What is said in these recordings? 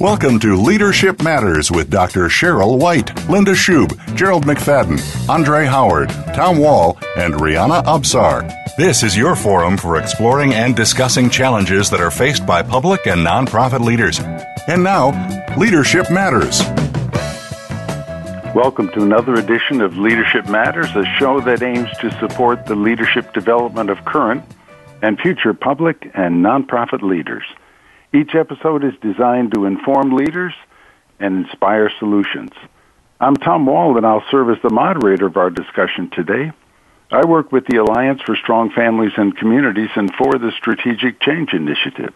Welcome to Leadership Matters with Dr. Cheryl White, Linda Schub, Gerald McFadden, Andre Howard, Tom Wall, and Rihanna Absar. This is your forum for exploring and discussing challenges that are faced by public and nonprofit leaders. And now, Leadership Matters. Welcome to another edition of Leadership Matters, a show that aims to support the leadership development of current and future public and nonprofit leaders. Each episode is designed to inform leaders and inspire solutions. I'm Tom Wall, and I'll serve as the moderator of our discussion today. I work with the Alliance for Strong Families and Communities and for the Strategic Change Initiative.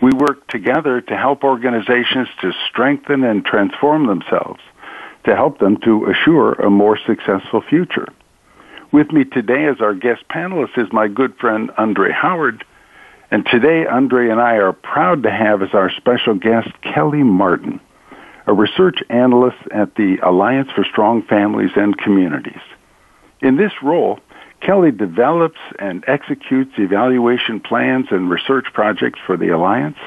We work together to help organizations to strengthen and transform themselves, to help them to assure a more successful future. With me today as our guest panelist is my good friend Andre Howard, and today, Andre and I are proud to have as our special guest Kelly Martin, a research analyst at the Alliance for Strong Families and Communities. In this role, Kelly develops and executes evaluation plans and research projects for the Alliance.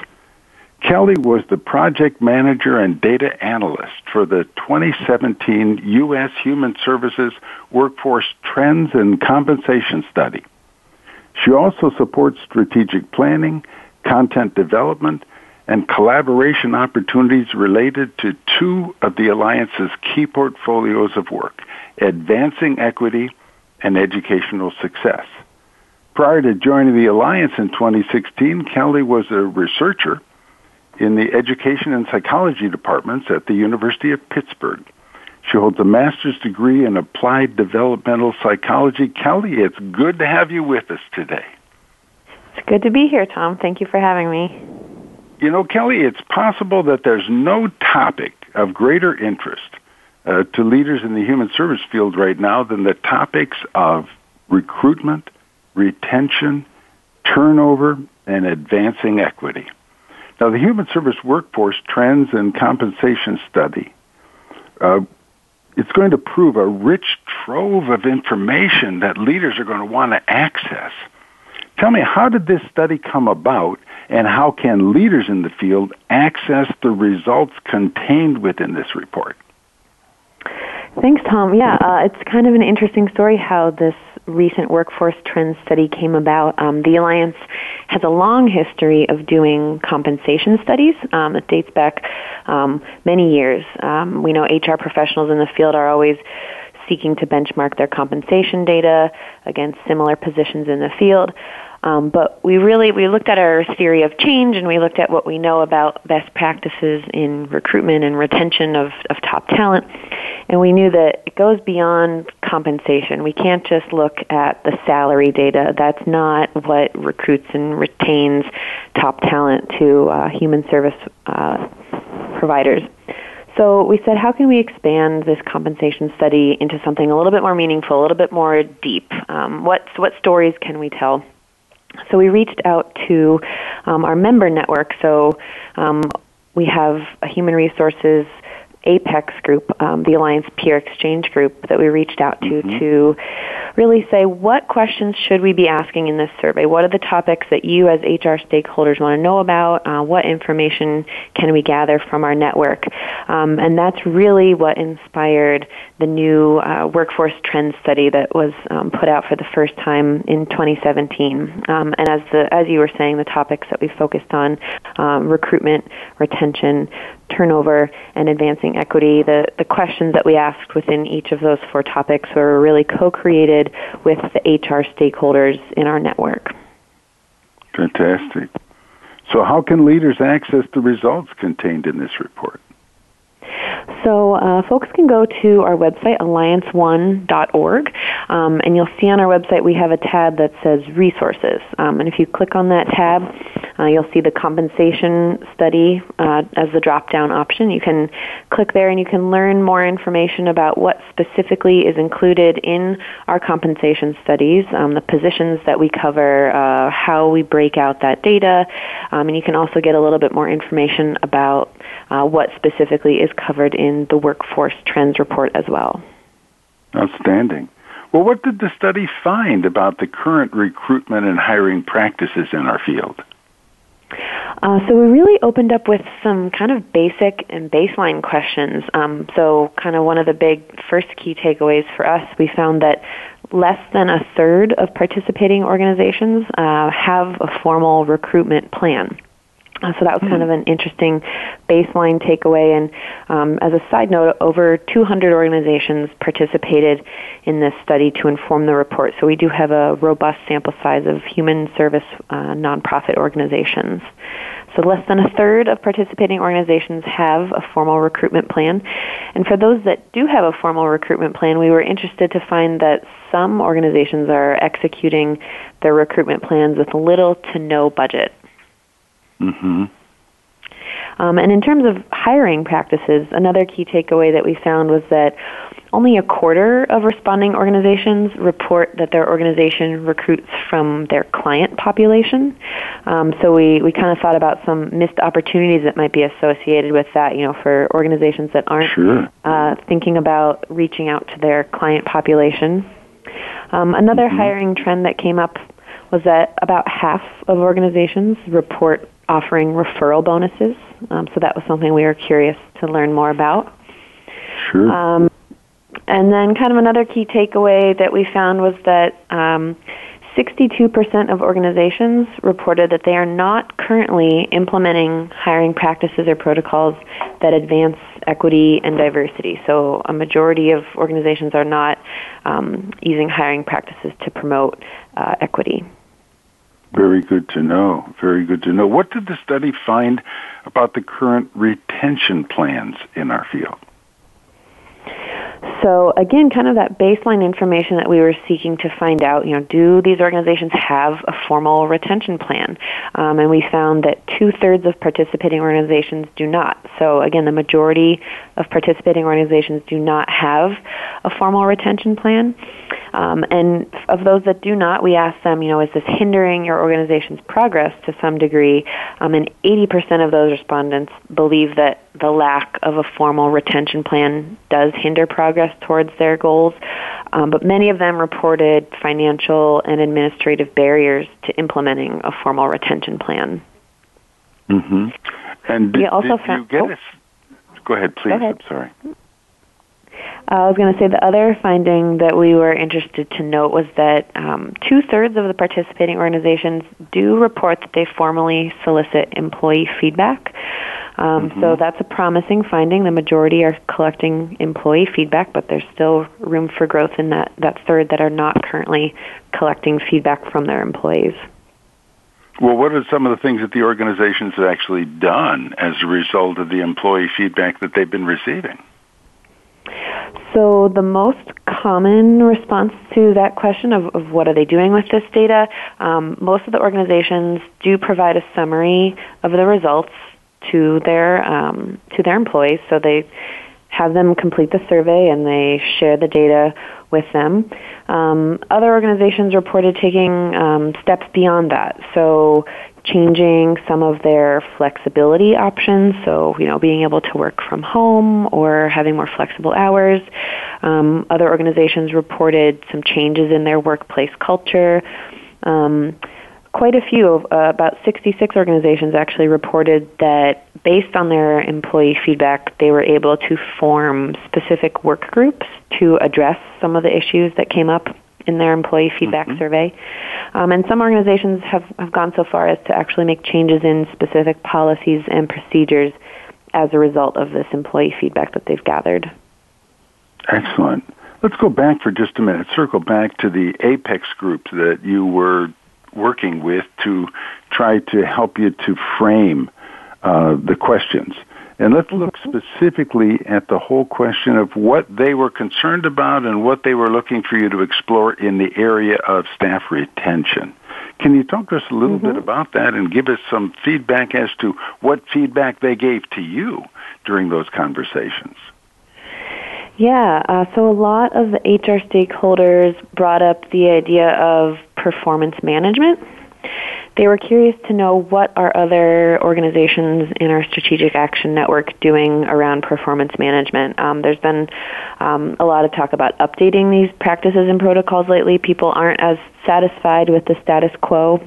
Kelly was the project manager and data analyst for the 2017 U.S. Human Services Workforce Trends and Compensation Study. She also supports strategic planning, content development, and collaboration opportunities related to two of the Alliance's key portfolios of work, advancing equity and educational success. Prior to joining the Alliance in 2016, Kelly was a researcher in the education and psychology departments at the University of Pittsburgh. She holds a master's degree in applied developmental psychology. Kelly, it's good to have you with us today. It's good to be here, Tom. Thank you for having me. You know, Kelly, it's possible that there's no topic of greater interest uh, to leaders in the human service field right now than the topics of recruitment, retention, turnover, and advancing equity. Now, the Human Service Workforce Trends and Compensation Study uh, it's going to prove a rich trove of information that leaders are going to want to access. Tell me, how did this study come about, and how can leaders in the field access the results contained within this report? Thanks, Tom. Yeah, uh, it's kind of an interesting story how this recent workforce trends study came about. Um, the Alliance has a long history of doing compensation studies. Um, it dates back um, many years. Um, we know HR professionals in the field are always seeking to benchmark their compensation data against similar positions in the field. Um, but we really we looked at our theory of change and we looked at what we know about best practices in recruitment and retention of, of top talent. And we knew that it goes beyond compensation. We can't just look at the salary data. That's not what recruits and retains top talent to uh, human service uh, providers. So we said, how can we expand this compensation study into something a little bit more meaningful, a little bit more deep? Um, what what stories can we tell? So we reached out to um, our member network. So um, we have a human resources Apex group, um, the Alliance Peer Exchange group that we reached out to mm-hmm. to really say what questions should we be asking in this survey? What are the topics that you as HR stakeholders want to know about? Uh, what information can we gather from our network? Um, and that's really what inspired the new uh, workforce trend study that was um, put out for the first time in 2017. Um, and as the as you were saying, the topics that we focused on: um, recruitment, retention, turnover, and advancing equity. The the questions that we asked within each of those four topics were really co-created with the HR stakeholders in our network. Fantastic. So, how can leaders access the results contained in this report? So uh, folks can go to our website, allianceone.org, um, and you'll see on our website we have a tab that says resources. Um, and if you click on that tab, uh, you'll see the compensation study uh, as the drop-down option. You can click there and you can learn more information about what specifically is included in our compensation studies, um, the positions that we cover, uh, how we break out that data, um, and you can also get a little bit more information about uh, what specifically is covered in the workforce trends report as well. Outstanding. Well, what did the study find about the current recruitment and hiring practices in our field? Uh, so we really opened up with some kind of basic and baseline questions. Um, so, kind of one of the big first key takeaways for us, we found that less than a third of participating organizations uh, have a formal recruitment plan. Uh, so that was kind of an interesting baseline takeaway. And um, as a side note, over 200 organizations participated in this study to inform the report. So we do have a robust sample size of human service uh, nonprofit organizations. So less than a third of participating organizations have a formal recruitment plan. And for those that do have a formal recruitment plan, we were interested to find that some organizations are executing their recruitment plans with little to no budget. Mm-hmm. Um, and in terms of hiring practices, another key takeaway that we found was that only a quarter of responding organizations report that their organization recruits from their client population. Um, so we, we kind of thought about some missed opportunities that might be associated with that, you know, for organizations that aren't sure. uh, thinking about reaching out to their client population. Um, another mm-hmm. hiring trend that came up was that about half of organizations report offering referral bonuses. Um, so that was something we were curious to learn more about. Sure. Um, and then, kind of another key takeaway that we found was that um, 62% of organizations reported that they are not currently implementing hiring practices or protocols that advance equity and diversity. So, a majority of organizations are not um, using hiring practices to promote uh, equity. Very good to know. Very good to know. What did the study find about the current retention plans in our field? So again, kind of that baseline information that we were seeking to find out, you know, do these organizations have a formal retention plan? Um, and we found that two thirds of participating organizations do not. So again, the majority of participating organizations do not have a formal retention plan. Um, and of those that do not, we ask them, you know, is this hindering your organization's progress to some degree? Um, and 80% of those respondents believe that the lack of a formal retention plan does hinder progress towards their goals. Um, but many of them reported financial and administrative barriers to implementing a formal retention plan. Mm-hmm. And did, we also did found, you get oh, a, Go ahead, please. Go ahead. I'm sorry. Uh, I was going to say the other finding that we were interested to note was that um, two thirds of the participating organizations do report that they formally solicit employee feedback. Um, Mm-hmm. So that's a promising finding. The majority are collecting employee feedback, but there's still room for growth in that, that third that are not currently collecting feedback from their employees. Well, what are some of the things that the organizations have actually done as a result of the employee feedback that they've been receiving? So the most common response to that question of, of what are they doing with this data, um, most of the organizations do provide a summary of the results to their um, to their employees. So they have them complete the survey and they share the data with them. Um, other organizations reported taking um, steps beyond that. So changing some of their flexibility options, so you know being able to work from home or having more flexible hours. Um, other organizations reported some changes in their workplace culture. Um, quite a few, uh, about 66 organizations actually reported that based on their employee feedback, they were able to form specific work groups to address some of the issues that came up in their employee feedback Mhm. survey. Um, and some organizations have, have gone so far as to actually make changes in specific policies and procedures as a result of this employee feedback that they've gathered. Excellent. Let's go back for just a minute. Circle back to the Apex group that you were working with to try to help you to frame uh, the questions. And let's look specifically at the whole question of what they were concerned about and what they were looking for you to explore in the area of staff retention. Can you talk to us a little Mm-hmm. bit about that and give us some feedback as to what feedback they gave to you during those conversations? Yeah, uh, so a lot of the HR stakeholders brought up the idea of performance management. They were curious to know what are other organizations in our strategic action network doing around performance management. Um, there's been um, a lot of talk about updating these practices and protocols lately. People aren't as satisfied with the status quo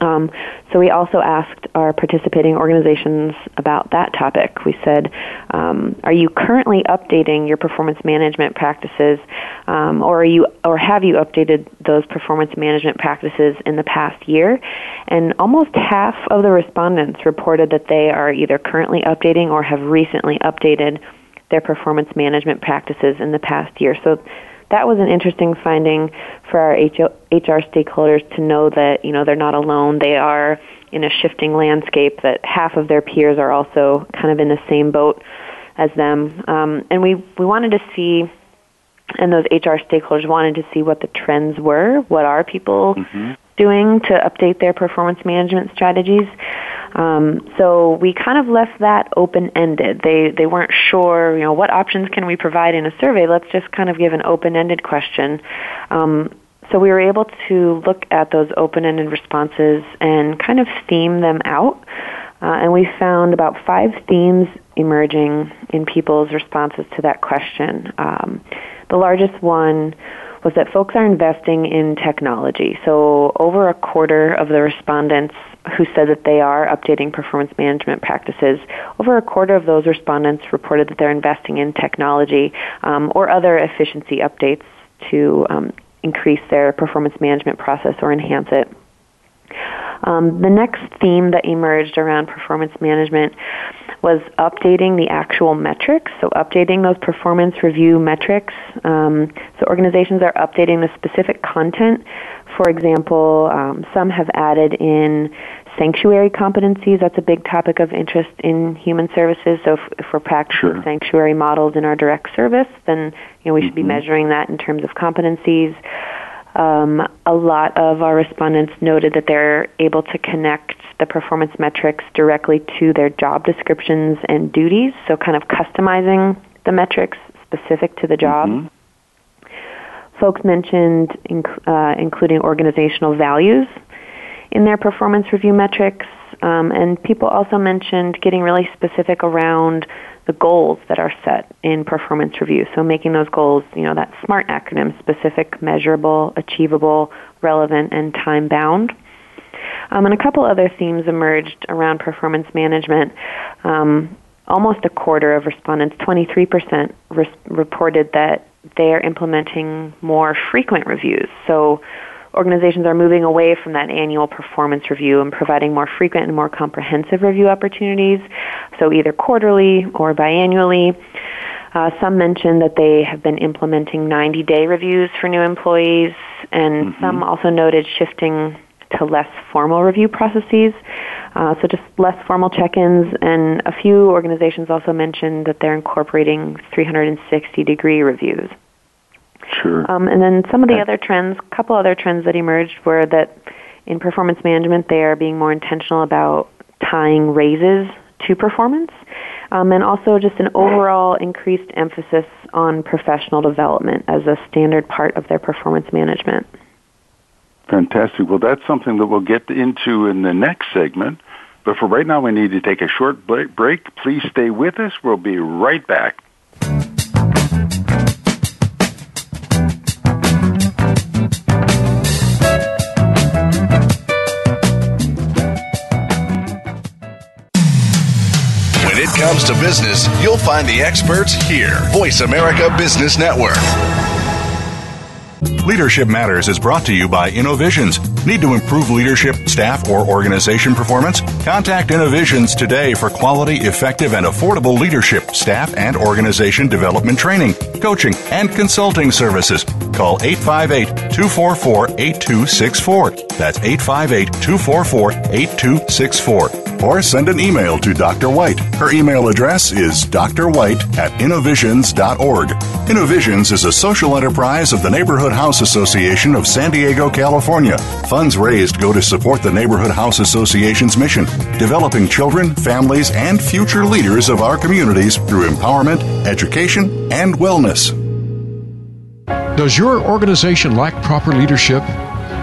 Um, so we also asked our participating organizations about that topic. We said, um, "Are you currently updating your performance management practices, um, or are you, or have you updated those performance management practices in the past year?" And almost half of the respondents reported that they are either currently updating or have recently updated their performance management practices in the past year. So that was an interesting finding for our HR stakeholders to know that you know they're not alone. They are in a shifting landscape. That half of their peers are also kind of in the same boat as them. Um, and we we wanted to see, and those HR stakeholders wanted to see what the trends were. What are people mm-hmm. doing to update their performance management strategies? Um, so we kind of left that open ended. They they weren't sure, you know, what options can we provide in a survey. Let's just kind of give an open ended question. Um, so we were able to look at those open ended responses and kind of theme them out. Uh, and we found about five themes emerging in people's responses to that question. Um, the largest one was that folks are investing in technology. So over a quarter of the respondents who said that they are updating performance management practices. Over a quarter of those respondents reported that they're investing in technology um, or other efficiency updates to um, increase their performance management process or enhance it. Um, the next theme that emerged around performance management was updating the actual metrics, so updating those performance review metrics. Um, so organizations are updating the specific content. For example, um, some have added in sanctuary competencies. That's a big topic of interest in human services. So if, if we're practicing sure. sanctuary models in our direct service, then you know we should mm-hmm. be measuring that in terms of competencies. Um, a lot of our respondents noted that they're able to connect the performance metrics directly to their job descriptions and duties, so kind of customizing the metrics specific to the job. Mm-hmm. Folks mentioned inc- uh, including organizational values in their performance review metrics, um, and people also mentioned getting really specific around the goals that are set in performance review. So making those goals, you know, that SMART acronym, specific, measurable, achievable, relevant, and time bound. Um, and a couple other themes emerged around performance management. Um, almost a quarter of respondents, 23%, res- reported that they are implementing more frequent reviews. So organizations are moving away from that annual performance review and providing more frequent and more comprehensive review opportunities, so either quarterly or biannually. Uh, some mentioned that they have been implementing 90 day reviews for new employees, and mm-hmm. some also noted shifting to less formal review processes. Uh, so just less formal check-ins, and a few organizations also mentioned that they're incorporating 360 degree reviews. Sure. Um, and then some of the other trends, a couple other trends that emerged were that in performance management they are being more intentional about tying raises to performance, um, and also just an overall increased emphasis on professional development as a standard part of their performance management. Fantastic. Well, that's something that we'll get into in the next segment. But for right now, we need to take a short break. Please stay with us. We'll be right back. Comes to business, you'll find the experts here. Voice America Business Network. Leadership Matters is brought to you by Innovisions. Need to improve leadership, staff, or organization performance? Contact Innovisions today for quality, effective, and affordable leadership, staff, and organization development training, coaching, and consulting services. Call 858 244 8264. That's 858 244 8264 or send an email to Dr. White. Her email address is drwhite at innovisions.org. Innovisions is a social enterprise of the Neighborhood House Association of San Diego, California. Funds raised go to support the Neighborhood House Association's mission, developing children, families, and future leaders of our communities through empowerment, education, and wellness. Does your organization lack proper leadership?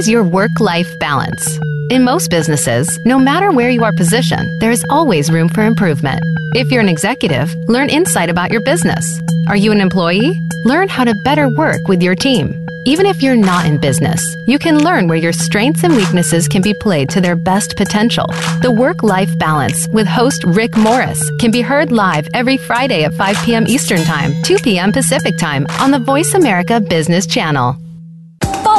Is your work life balance? In most businesses, no matter where you are positioned, there is always room for improvement. If you're an executive, learn insight about your business. Are you an employee? Learn how to better work with your team. Even if you're not in business, you can learn where your strengths and weaknesses can be played to their best potential. The Work Life Balance with host Rick Morris can be heard live every Friday at 5 p.m. Eastern Time, 2 p.m. Pacific Time on the Voice America Business Channel.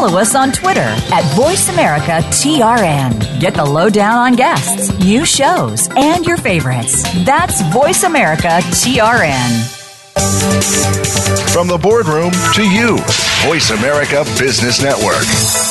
Follow us on Twitter at VoiceAmericaTRN. Get the lowdown on guests, new shows, and your favorites. That's VoiceAmericaTRN. From the boardroom to you, Voice America Business Network.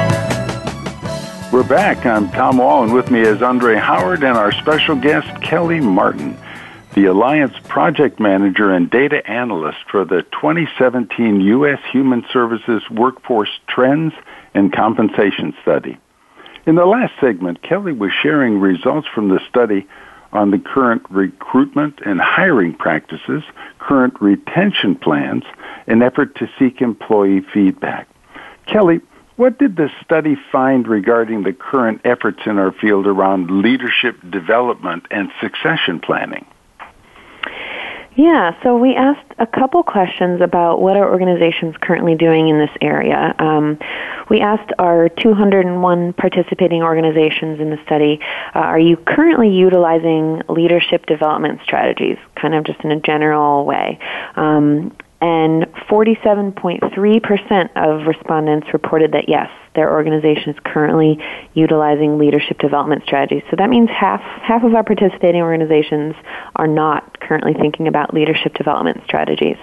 We're back. I'm Tom Wall, and with me is Andre Howard and our special guest, Kelly Martin, the Alliance Project Manager and Data Analyst for the 2017 U.S. Human Services Workforce Trends and Compensation Study. In the last segment, Kelly was sharing results from the study on the current recruitment and hiring practices, current retention plans, and effort to seek employee feedback. Kelly, what did the study find regarding the current efforts in our field around leadership development and succession planning? Yeah, so we asked a couple questions about what our organization's currently doing in this area. Um, we asked our 201 participating organizations in the study, uh, are you currently utilizing leadership development strategies, kind of just in a general way? Um, and 47.3% of respondents reported that yes, their organization is currently utilizing leadership development strategies. So that means half half of our participating organizations are not currently thinking about leadership development strategies.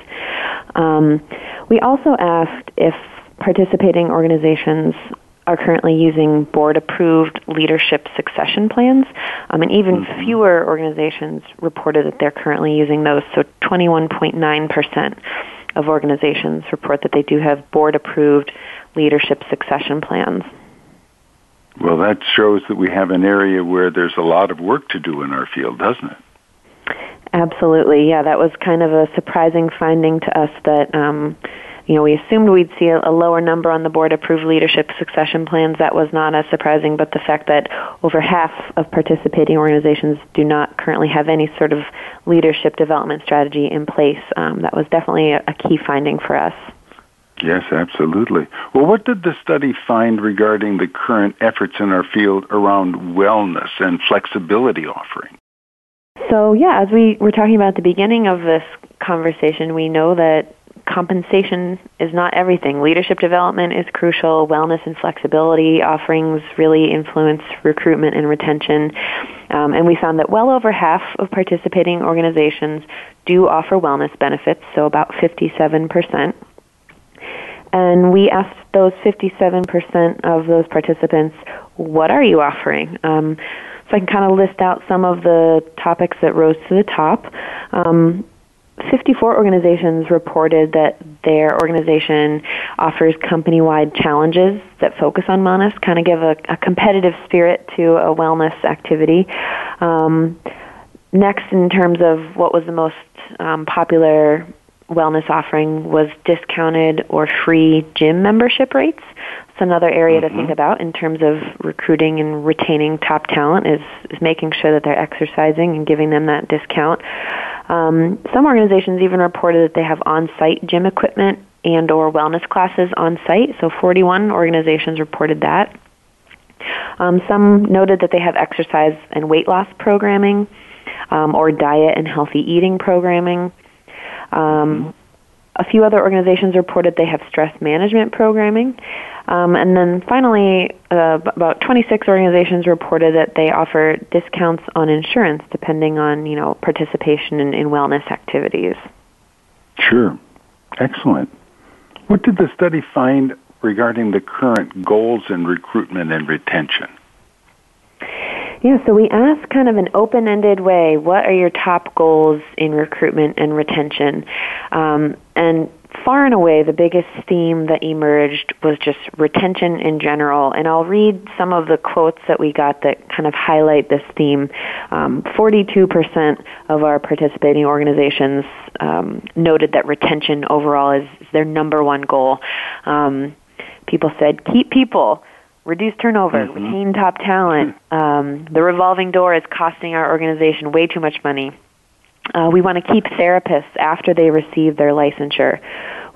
Um, we also asked if participating organizations are currently using board approved leadership succession plans, um, and even mm-hmm. fewer organizations reported that they're currently using those. So 21.9% of organizations report that they do have board approved leadership succession plans. Well, that shows that we have an area where there's a lot of work to do in our field, doesn't it? Absolutely, yeah. That was kind of a surprising finding to us that um, you know, we assumed we'd see a, a lower number on the board approved leadership succession plans. That was not as surprising, but the fact that over half of participating organizations do not currently have any sort of leadership development strategy in place, um, that was definitely a, a key finding for us. Yes, absolutely. Well, what did the study find regarding the current efforts in our field around wellness and flexibility offering? So, yeah, as we were talking about at the beginning of this conversation, we know that compensation is not everything. Leadership development is crucial. Wellness and flexibility offerings really influence recruitment and retention. Um, and we found that well over half of participating organizations do offer wellness benefits, so about 57%. And we asked those 57% of those participants, what are you offering? Um, so I can kind of list out some of the topics that rose to the top. Um, 54 organizations reported that their organization offers company wide challenges that focus on wellness, kind of give a, a competitive spirit to a wellness activity. Um, next, in terms of what was the most um, popular wellness offering, was discounted or free gym membership rates. It's another area mm-hmm. to think mm-hmm. about in terms of recruiting and retaining top talent is, is making sure that they're exercising and giving them that discount. Um, some organizations even reported that they have on-site gym equipment and or wellness classes on site. So 41 organizations reported that. Um, some noted that they have exercise and weight loss programming um, or diet and healthy eating programming. Um, a few other organizations reported they have stress management programming. Um, and then finally, uh, about 26 organizations reported that they offer discounts on insurance depending on, you know, participation in, in wellness activities. Sure. Excellent. What did the study find regarding the current goals in recruitment and retention? Yeah, so we asked kind of an open-ended way, what are your top goals in recruitment and retention? Um, and far and away, the biggest theme that emerged was just retention in general. And I'll read some of the quotes that we got that kind of highlight this theme. Um, 42% of our participating organizations um, noted that retention overall is, is their number one goal. Um, people said, keep people reduce turnover, mm-hmm. retain top talent. Um, the revolving door is costing our organization way too much money. Uh, we want to keep therapists after they receive their licensure.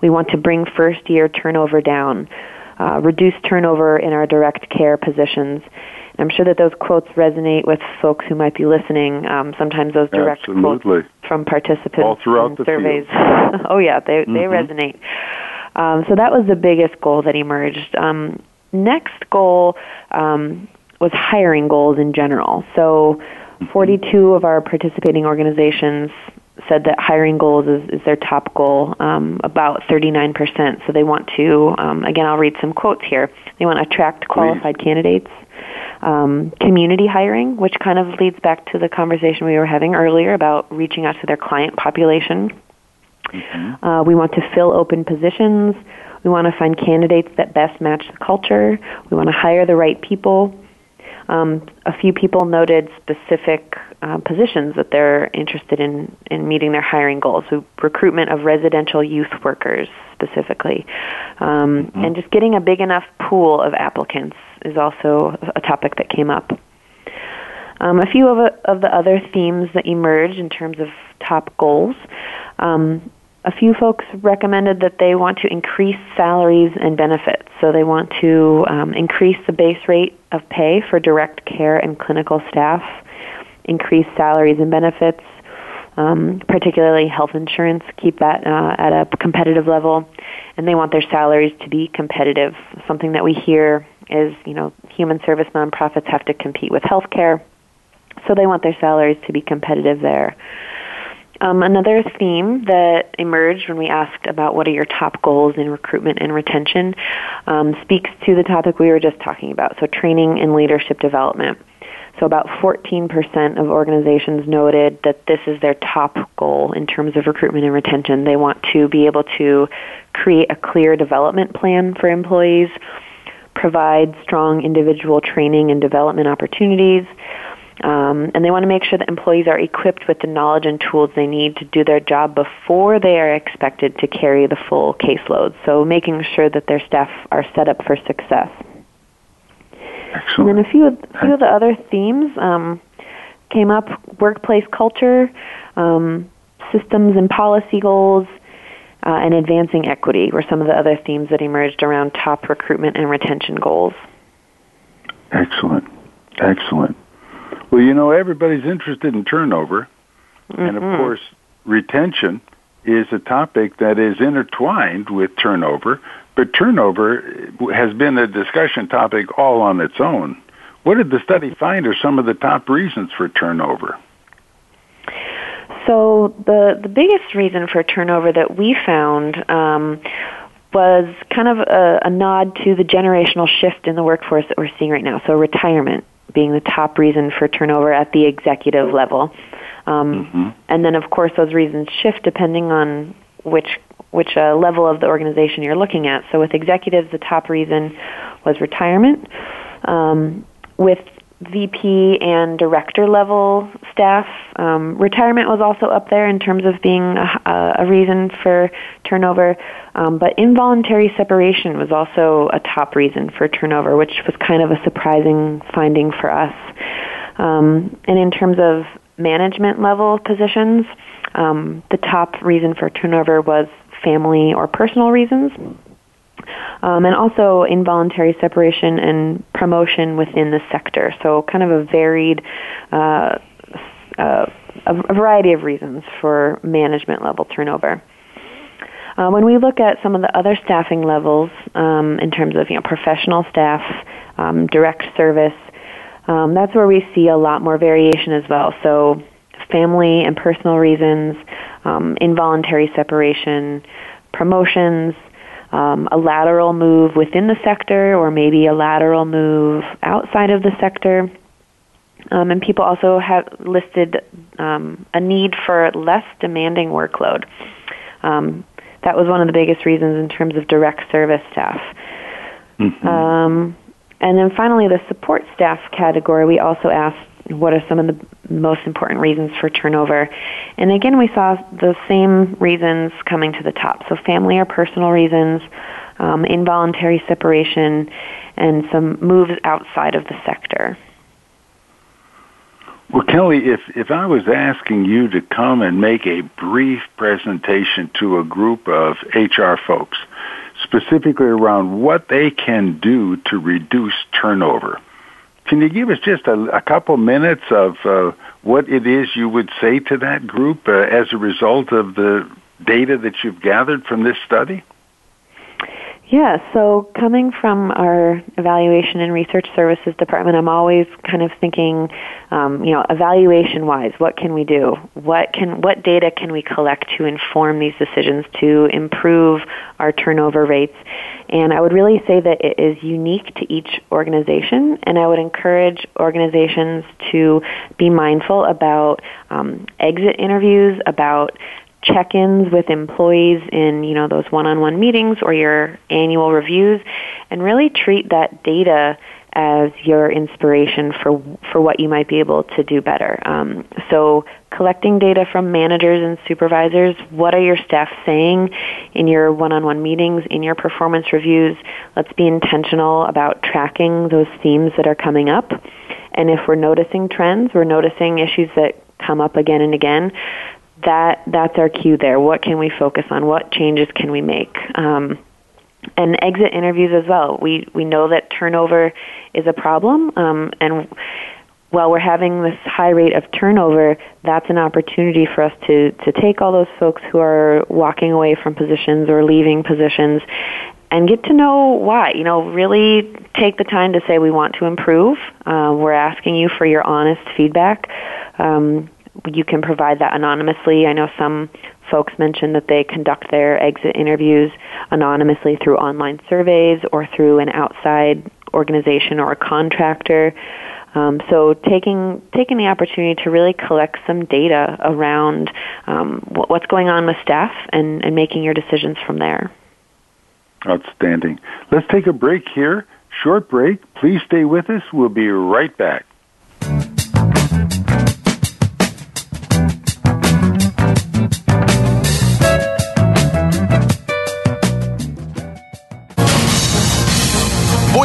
We want to bring first year turnover down, uh, reduce turnover in our direct care positions. I'm sure that those quotes resonate with folks who might be listening. Um, sometimes those direct Absolutely. quotes from participants all throughout in the surveys. oh yeah, they mm-hmm. they resonate. Um, so that was the biggest goal that emerged. Um, next goal um, was hiring goals in general. So 42 of our participating organizations said that hiring goals is, is their top goal, um, about 39%. So they want to, um, again, I'll read some quotes here. They want to attract qualified Please. candidates. Um, community hiring, which kind of leads back to the conversation we were having earlier about reaching out to their client population. Mm-hmm. Uh, we want to fill open positions. We want to find candidates that best match the culture. We want to hire the right people. Um, a few people noted specific uh, positions that they're interested in, in meeting their hiring goals. So recruitment of residential youth workers specifically. Um, mm-hmm. And just getting a big enough pool of applicants is also a topic that came up. Um, a few of, of the other themes that emerged in terms of top goals. Um, a few folks recommended that they want to increase salaries and benefits. So they want to um, increase the base rate of pay for direct care and clinical staff, increase salaries and benefits, um, particularly health insurance, keep that uh, at a competitive level, and they want their salaries to be competitive. Something that we hear is, you know, human service nonprofits have to compete with healthcare, so they want their salaries to be competitive there. Um, another theme that emerged when we asked about what are your top goals in recruitment and retention um, speaks to the topic we were just talking about, so training and leadership development. So about 14% of organizations noted that this is their top goal in terms of recruitment and retention. They want to be able to create a clear development plan for employees, provide strong individual training and development opportunities, um, and they want to make sure that employees are equipped with the knowledge and tools they need to do their job before they are expected to carry the full caseload. So making sure that their staff are set up for success. Excellent. And then a few, a few of the other themes um, came up: workplace culture, um, systems and policy goals, uh, and advancing equity were some of the other themes that emerged around top recruitment and retention goals. Excellent, excellent. Well, you know, everybody's interested in turnover. Mm-hmm. And of mm-hmm. course, retention is a topic that is intertwined with turnover, but turnover has been a discussion topic all on its own. What did the study find are some of the top reasons for turnover? So the the biggest reason for turnover that we found um, was kind of a, a nod to the generational shift in the workforce that we're seeing right now. So retirement being the top reason for turnover at the executive level. Um, mm-hmm. And then, of course, those reasons shift depending on which which uh, level of the organization you're looking at. So, with executives, the top reason was retirement. Um, with VP and director level staff. Um, retirement was also up there in terms of being a, a reason for turnover, um, but involuntary separation was also a top reason for turnover, which was kind of a surprising finding for us. Um, and in terms of management level positions, um, the top reason for turnover was family or personal reasons um, and also involuntary separation and promotion within the sector. So, kind of a varied, uh, uh, a variety of reasons for management level turnover. Uh, when we look at some of the other staffing levels um, in terms of you know professional staff, um, direct service, um, that's where we see a lot more variation as well. So family and personal reasons, um, involuntary separation, promotions, um, a lateral move within the sector, or maybe a lateral move outside of the sector. Um, and people also have listed um, a need for less demanding workload. Um, that was one of the biggest reasons in terms of direct service staff. Mm-hmm. Um, and then finally, the support staff category, we also asked what are some of the most important reasons for turnover. And again, we saw the same reasons coming to the top. So, family or personal reasons, um, involuntary separation, and some moves outside of the sector. Well, Kelly, if, if I was asking you to come and make a brief presentation to a group of HR folks, specifically around what they can do to reduce turnover, can you give us just a, a couple minutes of uh, what it is you would say to that group uh, as a result of the data that you've gathered from this study? Yeah, so coming from our evaluation and research services department, I'm always kind of thinking, um, you know, evaluation wise, what can we do? What can what data can we collect to inform these decisions to improve our turnover rates? And I would really say that it is unique to each organization, and I would encourage organizations to be mindful about um, exit interviews, about check-ins with employees in you know those one-on-one meetings or your annual reviews and really treat that data as your inspiration for for what you might be able to do better. Um, so collecting data from managers and supervisors what are your staff saying in your one-on-one meetings in your performance reviews? Let's be intentional about tracking those themes that are coming up. And if we're noticing trends we're noticing issues that come up again and again that that's our cue there. What can we focus on? What changes can we make? Um, and exit interviews as well. We we know that turnover is a problem, um, and while we're having this high rate of turnover, that's an opportunity for us to to take all those folks who are walking away from positions or leaving positions and get to know why. You know, really take the time to say we want to improve. Uh, we're asking you for your honest feedback. Um, you can provide that anonymously. I know some folks mentioned that they conduct their exit interviews anonymously through online surveys or through an outside organization or a contractor. Um, so taking taking the opportunity to really collect some data around um, what's going on with staff and, and making your decisions from there. Outstanding. Let's take a break here. Short break. Please stay with us. We'll be right back.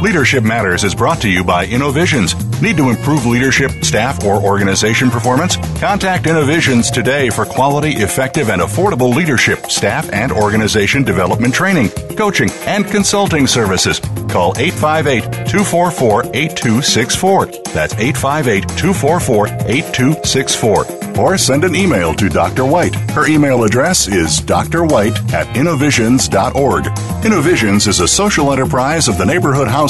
Leadership Matters is brought to you by Innovisions. Need to improve leadership, staff, or organization performance? Contact Innovisions today for quality, effective, and affordable leadership, staff, and organization development training, coaching, and consulting services. Call 858 244 8264. That's 858 244 8264 or send an email to Dr. White. Her email address is drwhite at innovisions.org. Innovisions is a social enterprise of the Neighborhood House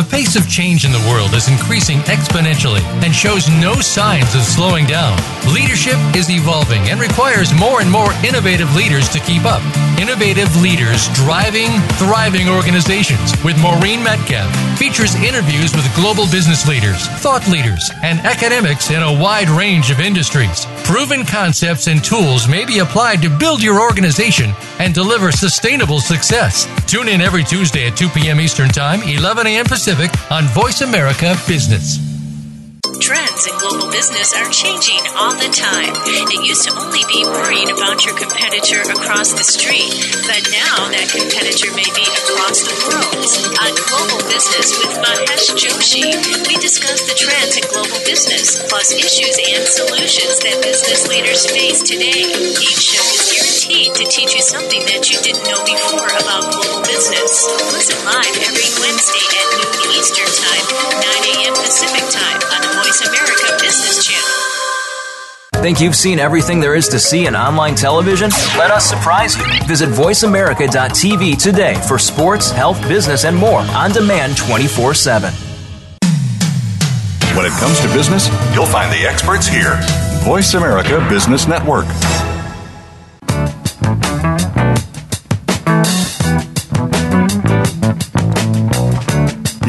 The pace of change in the world is increasing exponentially and shows no signs of slowing down. Leadership is evolving and requires more and more innovative leaders to keep up. Innovative Leaders Driving Thriving Organizations with Maureen Metcalf features interviews with global business leaders, thought leaders, and academics in a wide range of industries. Proven concepts and tools may be applied to build your organization and deliver sustainable success. Tune in every Tuesday at 2 p.m. Eastern Time, 11 a.m. Pacific on Voice America Business. Trends in global business are changing all the time. It used to only be worrying about your competitor across the street, but now that competitor may be across the world. On Global Business with Mahesh Joshi, we discuss the trends in global business, plus issues and solutions that business leaders face today. Each show is guaranteed to teach you something that you didn't know before about global business. Listen live every Wednesday at noon Eastern Time, 9 a.m. Pacific Time on the Voice America Business Channel. Think you've seen everything there is to see in online television? Let us surprise you. Visit VoiceAmerica.tv today for sports, health, business, and more on demand 24 7. When it comes to business, you'll find the experts here. Voice America Business Network.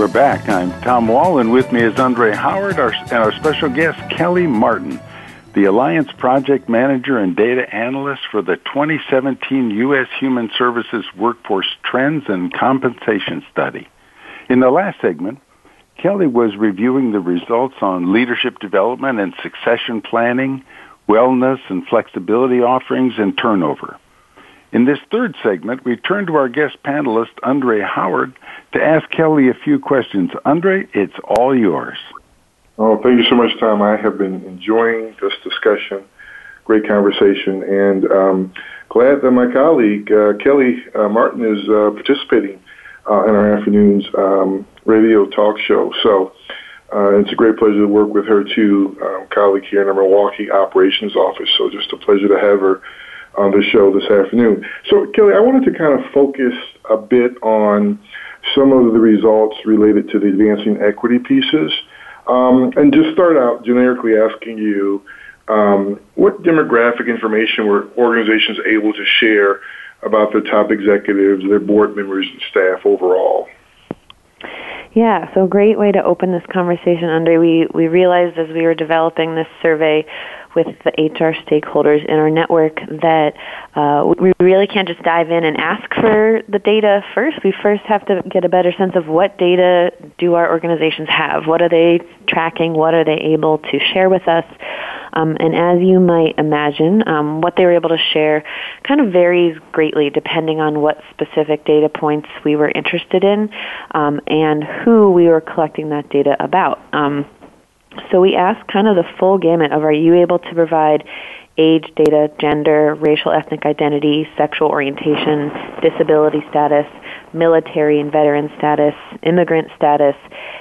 We're back. I'm Tom Wall, and with me is Andre Howard our, and our special guest, Kelly Martin, the Alliance Project Manager and Data Analyst for the 2017 U.S. Human Services Workforce Trends and Compensation Study. In the last segment, Kelly was reviewing the results on leadership development and succession planning, wellness and flexibility offerings, and turnover. In this third segment, we turn to our guest panelist, Andre Howard, to ask Kelly a few questions. Andre, it's all yours. Oh, thank you so much, Tom. I have been enjoying this discussion. Great conversation, and um, glad that my colleague uh, Kelly uh, Martin is uh, participating uh, in our afternoon's um, radio talk show. So uh, it's a great pleasure to work with her too, um, colleague here in our Milwaukee operations office. So just a pleasure to have her on the show this afternoon. So, Kelly, I wanted to kind of focus a bit on some of the results related to the advancing equity pieces, um, and just start out generically asking you um, what demographic information were organizations able to share about their top executives, their board members, and staff overall? Yeah, so great way to open this conversation, Andre. We we realized as we were developing this survey with the HR stakeholders in our network that uh, we really can't just dive in and ask for the data first. We first have to get a better sense of what data do our organizations have? What are they tracking? What are they able to share with us? Um, and as you might imagine, um, what they were able to share kind of varies greatly depending on what specific data points we were interested in um, and who we were collecting that data about. Um, so we asked kind of the full gamut of are you able to provide age data, gender, racial ethnic identity, sexual orientation, disability status, military and veteran status, immigrant status,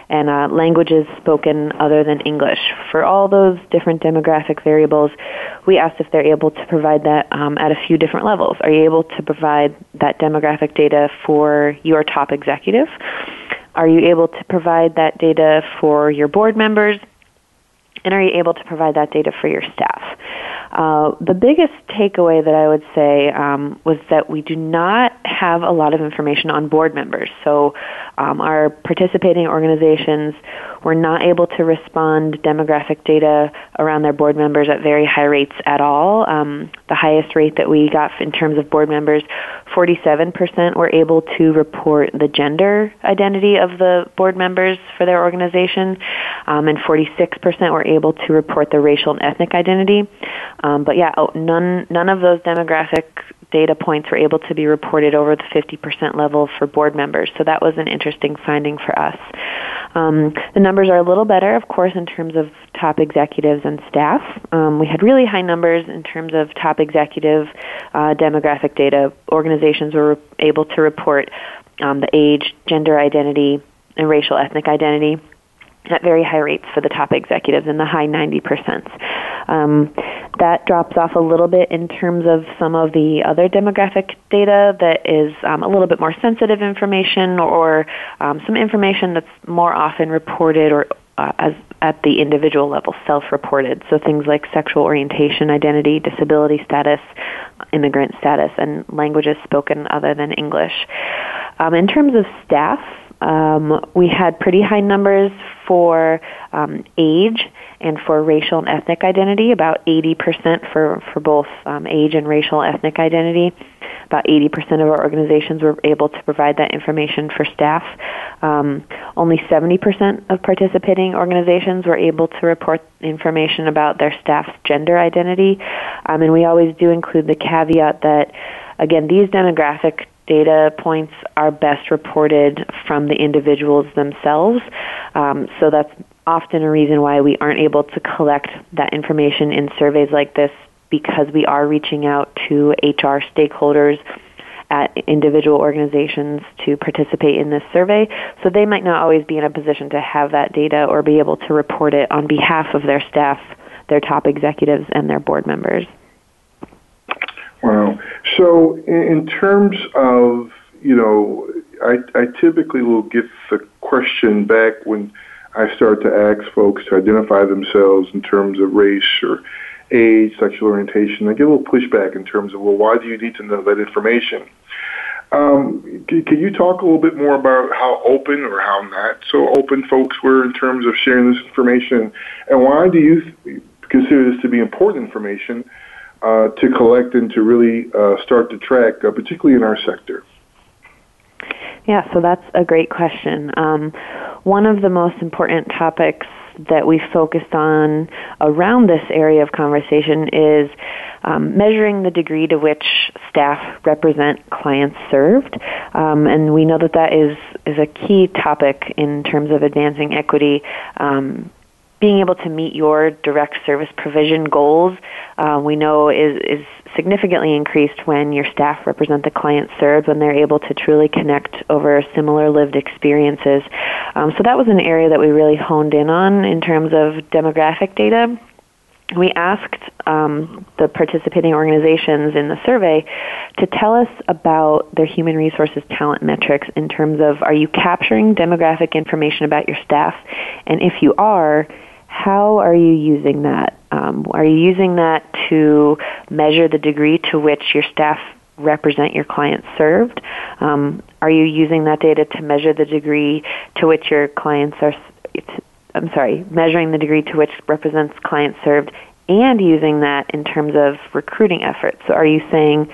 and uh, languages spoken other than English. For all those different demographic variables, we asked if they're able to provide that um, at a few different levels. Are you able to provide that demographic data for your top executive? Are you able to provide that data for your board members? and are you able to provide that data for your staff? Uh, the biggest takeaway that I would say um, was that we do not have a lot of information on board members. So um, our participating organizations were not able to respond demographic data around their board members at very high rates at all. Um, the highest rate that we got in terms of board members, 47% were able to report the gender identity of the board members for their organization, um, and 46% were able to report the racial and ethnic identity. Um, but yeah, oh, none none of those demographic data points were able to be reported over the 50% level for board members. So that was an interesting finding for us. Um, the numbers are a little better, of course, in terms of top executives and staff. Um, we had really high numbers in terms of top executive uh, demographic data. Organizations were able to report um, the age, gender identity, and racial ethnic identity at very high rates for the top executives in the high 90%. Um, that drops off a little bit in terms of some of the other demographic data that is um, a little bit more sensitive information or um, some information that's more often reported or uh, as at the individual level, self-reported. So things like sexual orientation, identity, disability status, immigrant status, and languages spoken other than English. Um, in terms of staff, um, we had pretty high numbers for um, age and for racial and ethnic identity, about 80% for, for both um, age and racial ethnic identity. About 80% of our organizations were able to provide that information for staff. Um, only 70% of participating organizations were able to report information about their staff's gender identity. Um, and we always do include the caveat that, again, these demographic data points are best reported from the individuals themselves. Um, so that's often a reason why we aren't able to collect that information in surveys like this because we are reaching out to HR stakeholders at individual organizations to participate in this survey. So they might not always be in a position to have that data or be able to report it on behalf of their staff, their top executives, and their board members. Wow. So in terms of, you know, I, I typically will get the question back when I start to ask folks to identify themselves in terms of race or age, sexual orientation. I get a little pushback in terms of, well, why do you need to know that information? Um, can, can, you talk a little bit more about how open or how not so open folks were in terms of sharing this information, and why do you consider this to be important information uh, to collect and to really uh, start to track, uh, particularly in our sector? Yeah, so that's a great question. Um, one of the most important topics that we focused on around this area of conversation is um, measuring the degree to which staff represent clients served. Um, and we know that that is, is a key topic in terms of advancing equity. Um, being able to meet your direct service provision goals, uh, we know is, is significantly increased when your staff represent the client served, when they're able to truly connect over similar lived experiences. Um, so that was an area that we really honed in on in terms of demographic data. We asked um, the participating organizations in the survey to tell us about their human resources talent metrics in terms of are you capturing demographic information about your staff? And if you are, how are you using that? Um, are you using that to measure the degree to which your staff represent your clients served? Um, are you using that data to measure the degree to which your clients are? I'm sorry, measuring the degree to which represents clients served, and using that in terms of recruiting efforts. So, are you saying?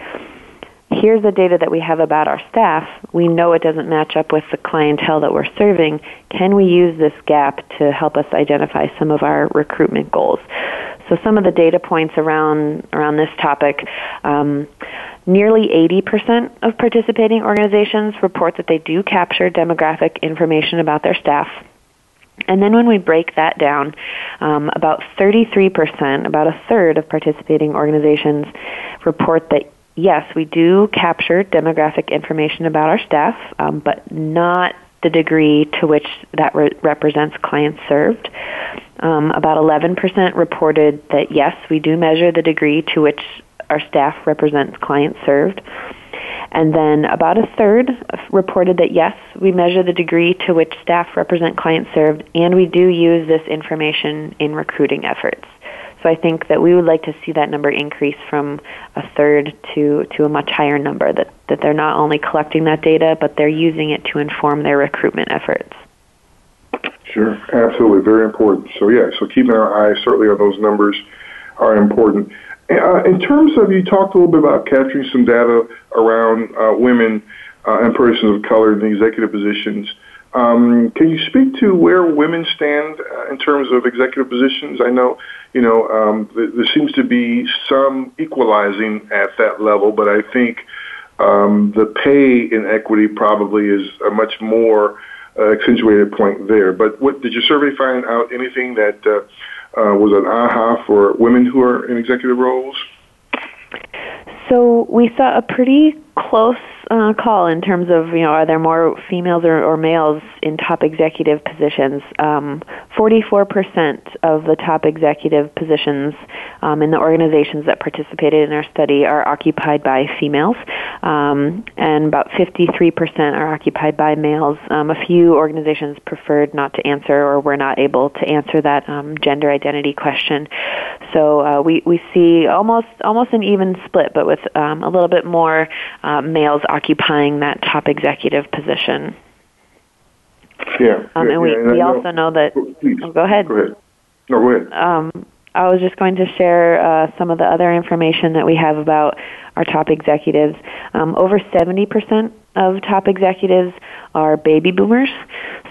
Here's the data that we have about our staff. We know it doesn't match up with the clientele that we're serving. Can we use this gap to help us identify some of our recruitment goals? So some of the data points around around this topic. Um, nearly 80% of participating organizations report that they do capture demographic information about their staff. And then when we break that down, um, about 33%, about a third of participating organizations report that yes, we do capture demographic information about our staff, um, but not the degree to which that re- represents clients served. Um, about 11% reported that yes, we do measure the degree to which our staff represents clients served. And then about a third reported that yes, we measure the degree to which staff represent clients served, and we do use this information in recruiting efforts. So I think that we would like to see that number increase from a third to, to a much higher number, that, that they're not only collecting that data, but they're using it to inform their recruitment efforts. Sure, absolutely, very important. So yeah, so keeping our eyes certainly on those numbers are important. Uh, in terms of, you talked a little bit about capturing some data around uh, women uh, and persons of color in executive positions. Um, can you speak to where women stand uh, in terms of executive positions? I know, you know, um, th- there seems to be some equalizing at that level, but I think um, the pay inequity probably is a much more uh, accentuated point there. But did your survey find out anything that uh, was an aha for women who are in executive roles? So we saw a pretty close uh, call in terms of you know are there more females or, or males in top executive positions? Um, 44% of the top executive positions um, in the organizations that participated in our study are occupied by females. Um, and about 53% are occupied by males. Um, a few organizations preferred not to answer or were not able to answer that um, gender identity question. So uh, we we see almost almost an even split, but with um, a little bit more uh, males occupying that top executive position. Yeah, um, yeah and we, yeah, we also know that. Please. Oh, go ahead. Go ahead. No, go ahead. Um, I was just going to share uh, some of the other information that we have about our top executives. Um, over 70% of top executives are baby boomers,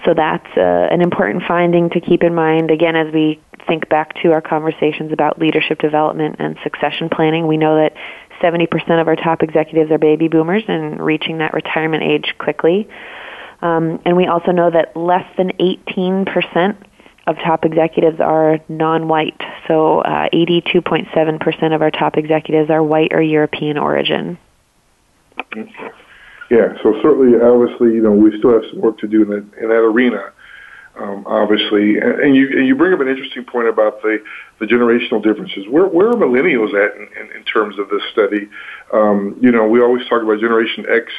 so that's uh, an important finding to keep in mind. Again, as we think back to our conversations about leadership development and succession planning, we know that 70% of our top executives are baby boomers and reaching that retirement age quickly. Um, and we also know that less than 18% of top executives are non-white. So uh, 82.7% of our top executives are white or European origin. Yeah, so certainly, obviously, you know, we still have some work to do in that, in that arena. Um, obviously, and, and, you and you bring up an interesting point about the, the generational differences. Where where are millennials at in, in, in terms of this study? Um, you know, we always talk about Generation X.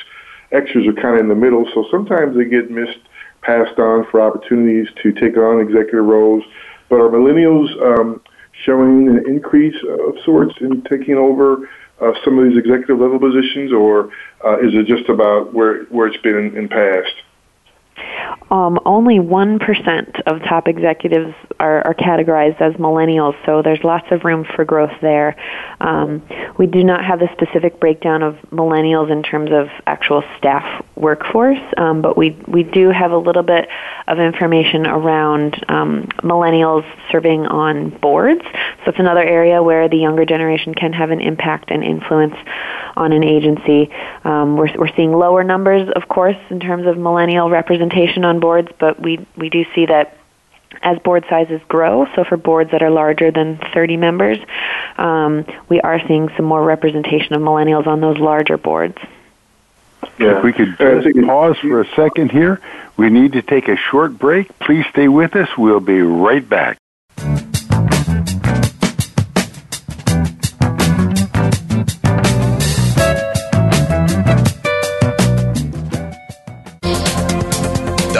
Xers are kind of in the middle, so sometimes they get missed passed on for opportunities to take on executive roles. But are millennials um, showing an increase of sorts in taking over uh, some of these executive level positions, or uh, is it just about where where it's been in, in past? Um, only 1% of top executives are, are, categorized as millennials, so there's lots of room for growth there. Um, we do not have a specific breakdown of millennials in terms of actual staff workforce, um, but we, we do have a little bit of information around um, millennials serving on boards. So it's another area where the younger generation can have an impact and influence on an agency. Um, we're, we're seeing lower numbers, of course, in terms of millennial representation on boards, but we, we do see that as board sizes grow, so for boards that are larger than 30 members, um, we are seeing some more representation of millennials on those larger boards. Yeah. If we could just pause for a second here, we need to take a short break. Please stay with us. We'll be right back.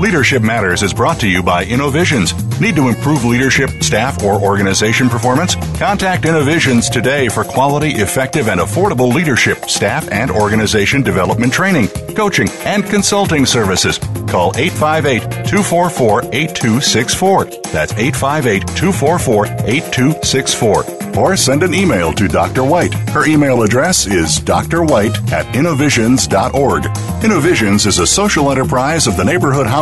Leadership Matters is brought to you by InnoVisions. Need to improve leadership, staff, or organization performance? Contact InnoVisions today for quality, effective, and affordable leadership, staff, and organization development training, coaching, and consulting services. Call 858 244 8264. That's 858 244 8264 or send an email to Dr. White. Her email address is drwhite at innovisions.org. Innovisions is a social enterprise of the Neighborhood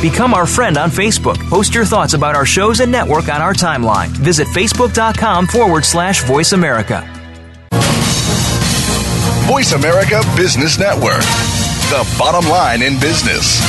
Become our friend on Facebook. Post your thoughts about our shows and network on our timeline. Visit facebook.com forward slash voice America. Voice America Business Network, the bottom line in business.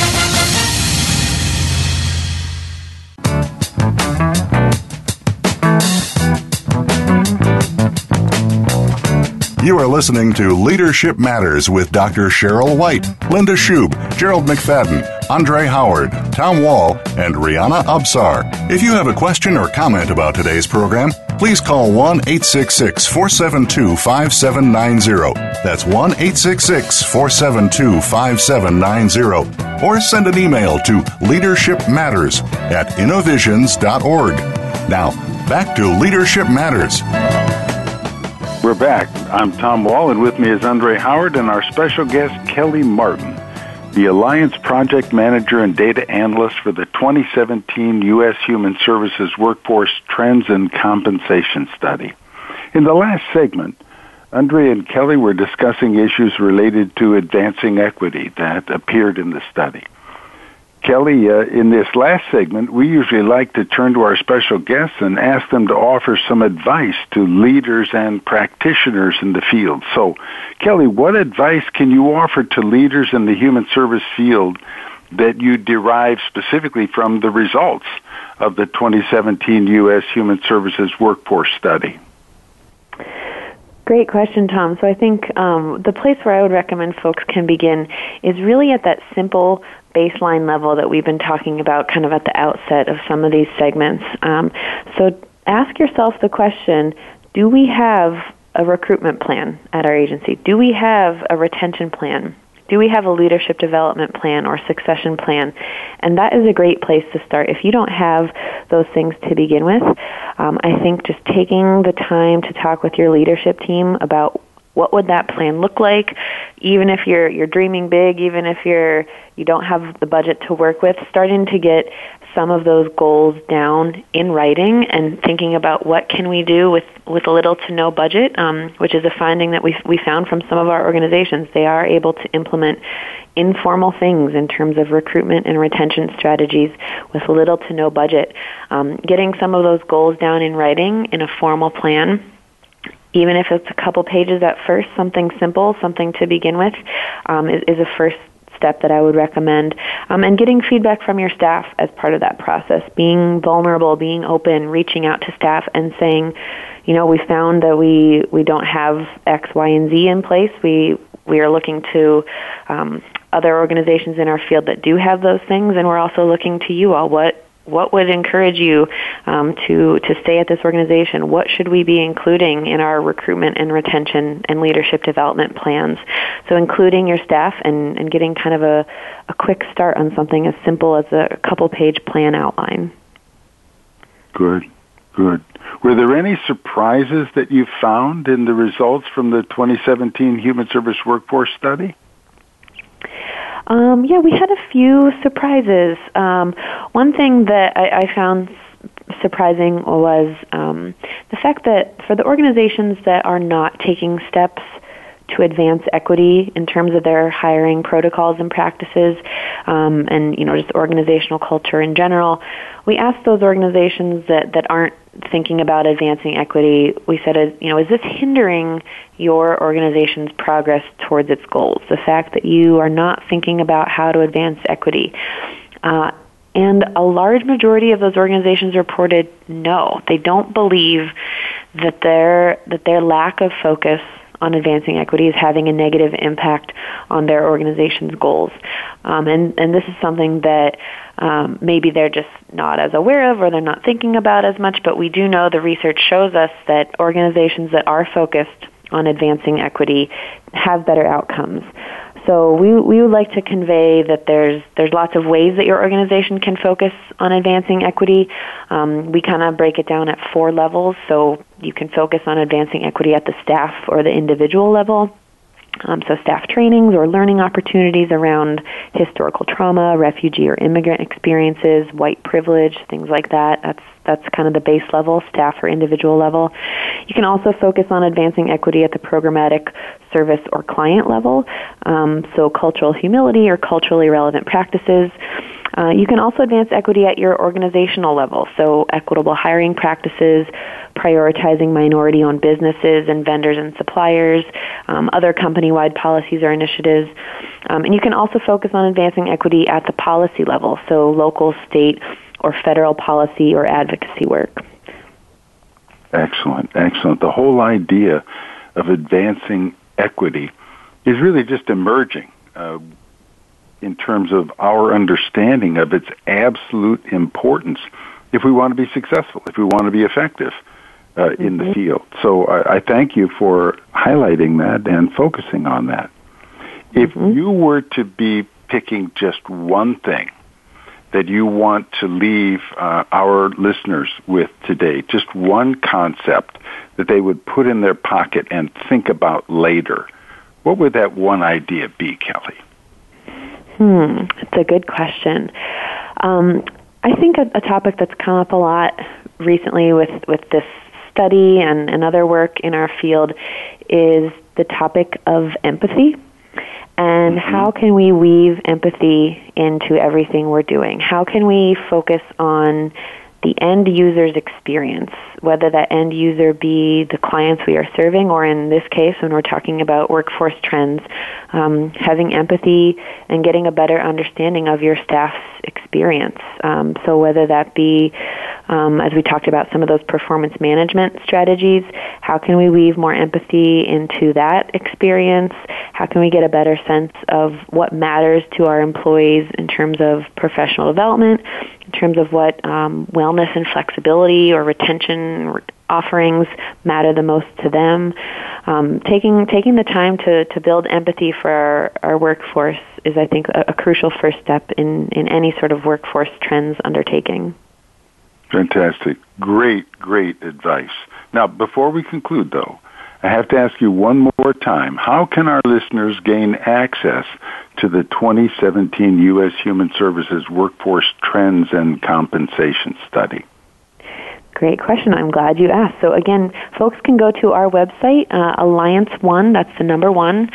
You are listening to Leadership Matters with Dr. Cheryl White, Linda Schub, Gerald McFadden, Andre Howard, Tom Wall, and Rihanna Absar. If you have a question or comment about today's program, please call 1 866 472 5790. That's 1 866 472 5790. Or send an email to leadershipmatters at innovisions.org. Now, back to Leadership Matters. We're back. I'm Tom Wall, and with me is Andre Howard and our special guest, Kelly Martin, the Alliance Project Manager and Data Analyst for the 2017 U.S. Human Services Workforce Trends and Compensation Study. In the last segment, Andre and Kelly were discussing issues related to advancing equity that appeared in the study. Kelly, uh, in this last segment, we usually like to turn to our special guests and ask them to offer some advice to leaders and practitioners in the field. So, Kelly, what advice can you offer to leaders in the human service field that you derive specifically from the results of the 2017 U.S. Human Services Workforce Study? Great question, Tom. So I think um, the place where I would recommend folks can begin is really at that simple baseline level that we've been talking about kind of at the outset of some of these segments. Um, so ask yourself the question do we have a recruitment plan at our agency? Do we have a retention plan? Do we have a leadership development plan or succession plan? And that is a great place to start. If you don't have those things to begin with, um, I think just taking the time to talk with your leadership team about what would that plan look like even if you're you're dreaming big even if you're you don't have the budget to work with starting to get some of those goals down in writing and thinking about what can we do with with little to no budget um, which is a finding that we we found from some of our organizations. They are able to implement informal things in terms of recruitment and retention strategies with little to no budget. Um, getting some of those goals down in writing in a formal plan even if it's a couple pages at first, something simple, something to begin with, um, is, is, a first step that I would recommend. Um, and getting feedback from your staff as part of that process, being vulnerable, being open, reaching out to staff and saying, you know, we found that we we don't have X, Y, and Z in place. We we are looking to um, other organizations in our field that do have those things, and we're also looking to you all. What what would encourage you um, to to stay at this organization? What should we be including in our recruitment and retention and leadership development plans? So, including your staff and, and getting kind of a, a quick start on something as simple as a couple page plan outline. Good, good. Were there any surprises that you found in the results from the 2017 Human Service Workforce Study? Um, yeah, we had a few surprises. Um, one thing that I, I found surprising was um, the fact that for the organizations that are not taking steps to advance equity in terms of their hiring protocols and practices, um, and you know just organizational culture in general. We asked those organizations that that aren't thinking about advancing equity. We said, you know, is this hindering your organization's progress towards its goals? The fact that you are not thinking about how to advance equity. Uh, and a large majority of those organizations reported no. They don't believe that their that their lack of focus on advancing equity is having a negative impact on their organization's goals. Um, and, and this is something that um, maybe they're just not as aware of or they're not thinking about as much, but we do know the research shows us that organizations that are focused on advancing equity have better outcomes. So we we would like to convey that there's there's lots of ways that your organization can focus on advancing equity. Um, we kind of break it down at four levels. So you can focus on advancing equity at the staff or the individual level. Um, so staff trainings or learning opportunities around historical trauma, refugee or immigrant experiences, white privilege, things like that. That's that's kind of the base level, staff or individual level. You can also focus on advancing equity at the programmatic service or client level. Um, so cultural humility or culturally relevant practices. Uh, you can also advance equity at your organizational level, so equitable hiring practices, prioritizing minority owned businesses and vendors and suppliers, um, other company wide policies or initiatives. Um, and you can also focus on advancing equity at the policy level, so local, state, or federal policy or advocacy work. Excellent, excellent. The whole idea of advancing equity is really just emerging uh, in terms of our understanding of its absolute importance if we want to be successful, if we want to be effective uh, mm-hmm. in the mm-hmm. field. So I, I, thank you for highlighting that and focusing on that. If mm-hmm. you were to be picking just one thing that you want to leave uh, our listeners with today, just one concept that they would put in their pocket and think about later, what would that one idea be, Kelly? Hmm, it's a good question. Um, I think a, a, topic that's come up a lot recently with, with this study and, and other work in our field is the topic of empathy and mm-hmm. how can we weave empathy into everything we're doing? How can we focus on the end user's experience, whether that end user be the clients we are serving, or in this case, when we're talking about workforce trends, um, having empathy and getting a better understanding of your staff's experience. Um, so, whether that be, um, as we talked about, some of those performance management strategies, how can we weave more empathy into that experience? How can we get a better sense of what matters to our employees in terms of professional development, in terms of what um, wellness and flexibility or retention offerings matter the most to them. Um, taking taking the time to, to build empathy for our, our workforce is, I think, a, a crucial first step in, in any sort of workforce trends undertaking. Fantastic. Great, great advice. Now, before we conclude, though, I have to ask you one more time how can our listeners gain access to the 2017 U.S. Human Services Workforce Trends and Compensation Study? Great question. I'm glad you asked. So again, folks can go to our website, uh, Alliance One. That's the number one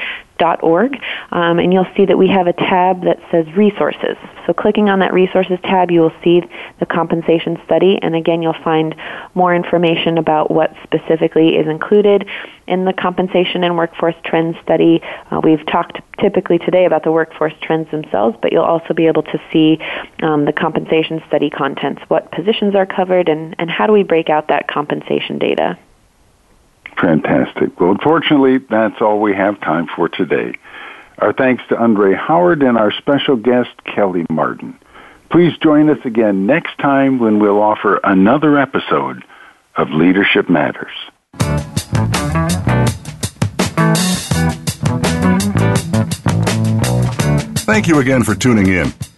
org, um, and you'll see that we have a tab that says resources. So clicking on that resources tab, you will see the compensation study, and again, you'll find more information about what specifically is included in the compensation and workforce trends study. Uh, we've talked typically today about the workforce trends themselves, but you'll also be able to see um, the compensation study contents, what positions are covered, and, and how do we break out that compensation data. Fantastic. Well, unfortunately, that's all we have time for today. Our thanks to Andre Howard and our special guest, Kelly Martin. Please join us again next time when we'll offer another episode of Leadership Matters. Thank you again for tuning in.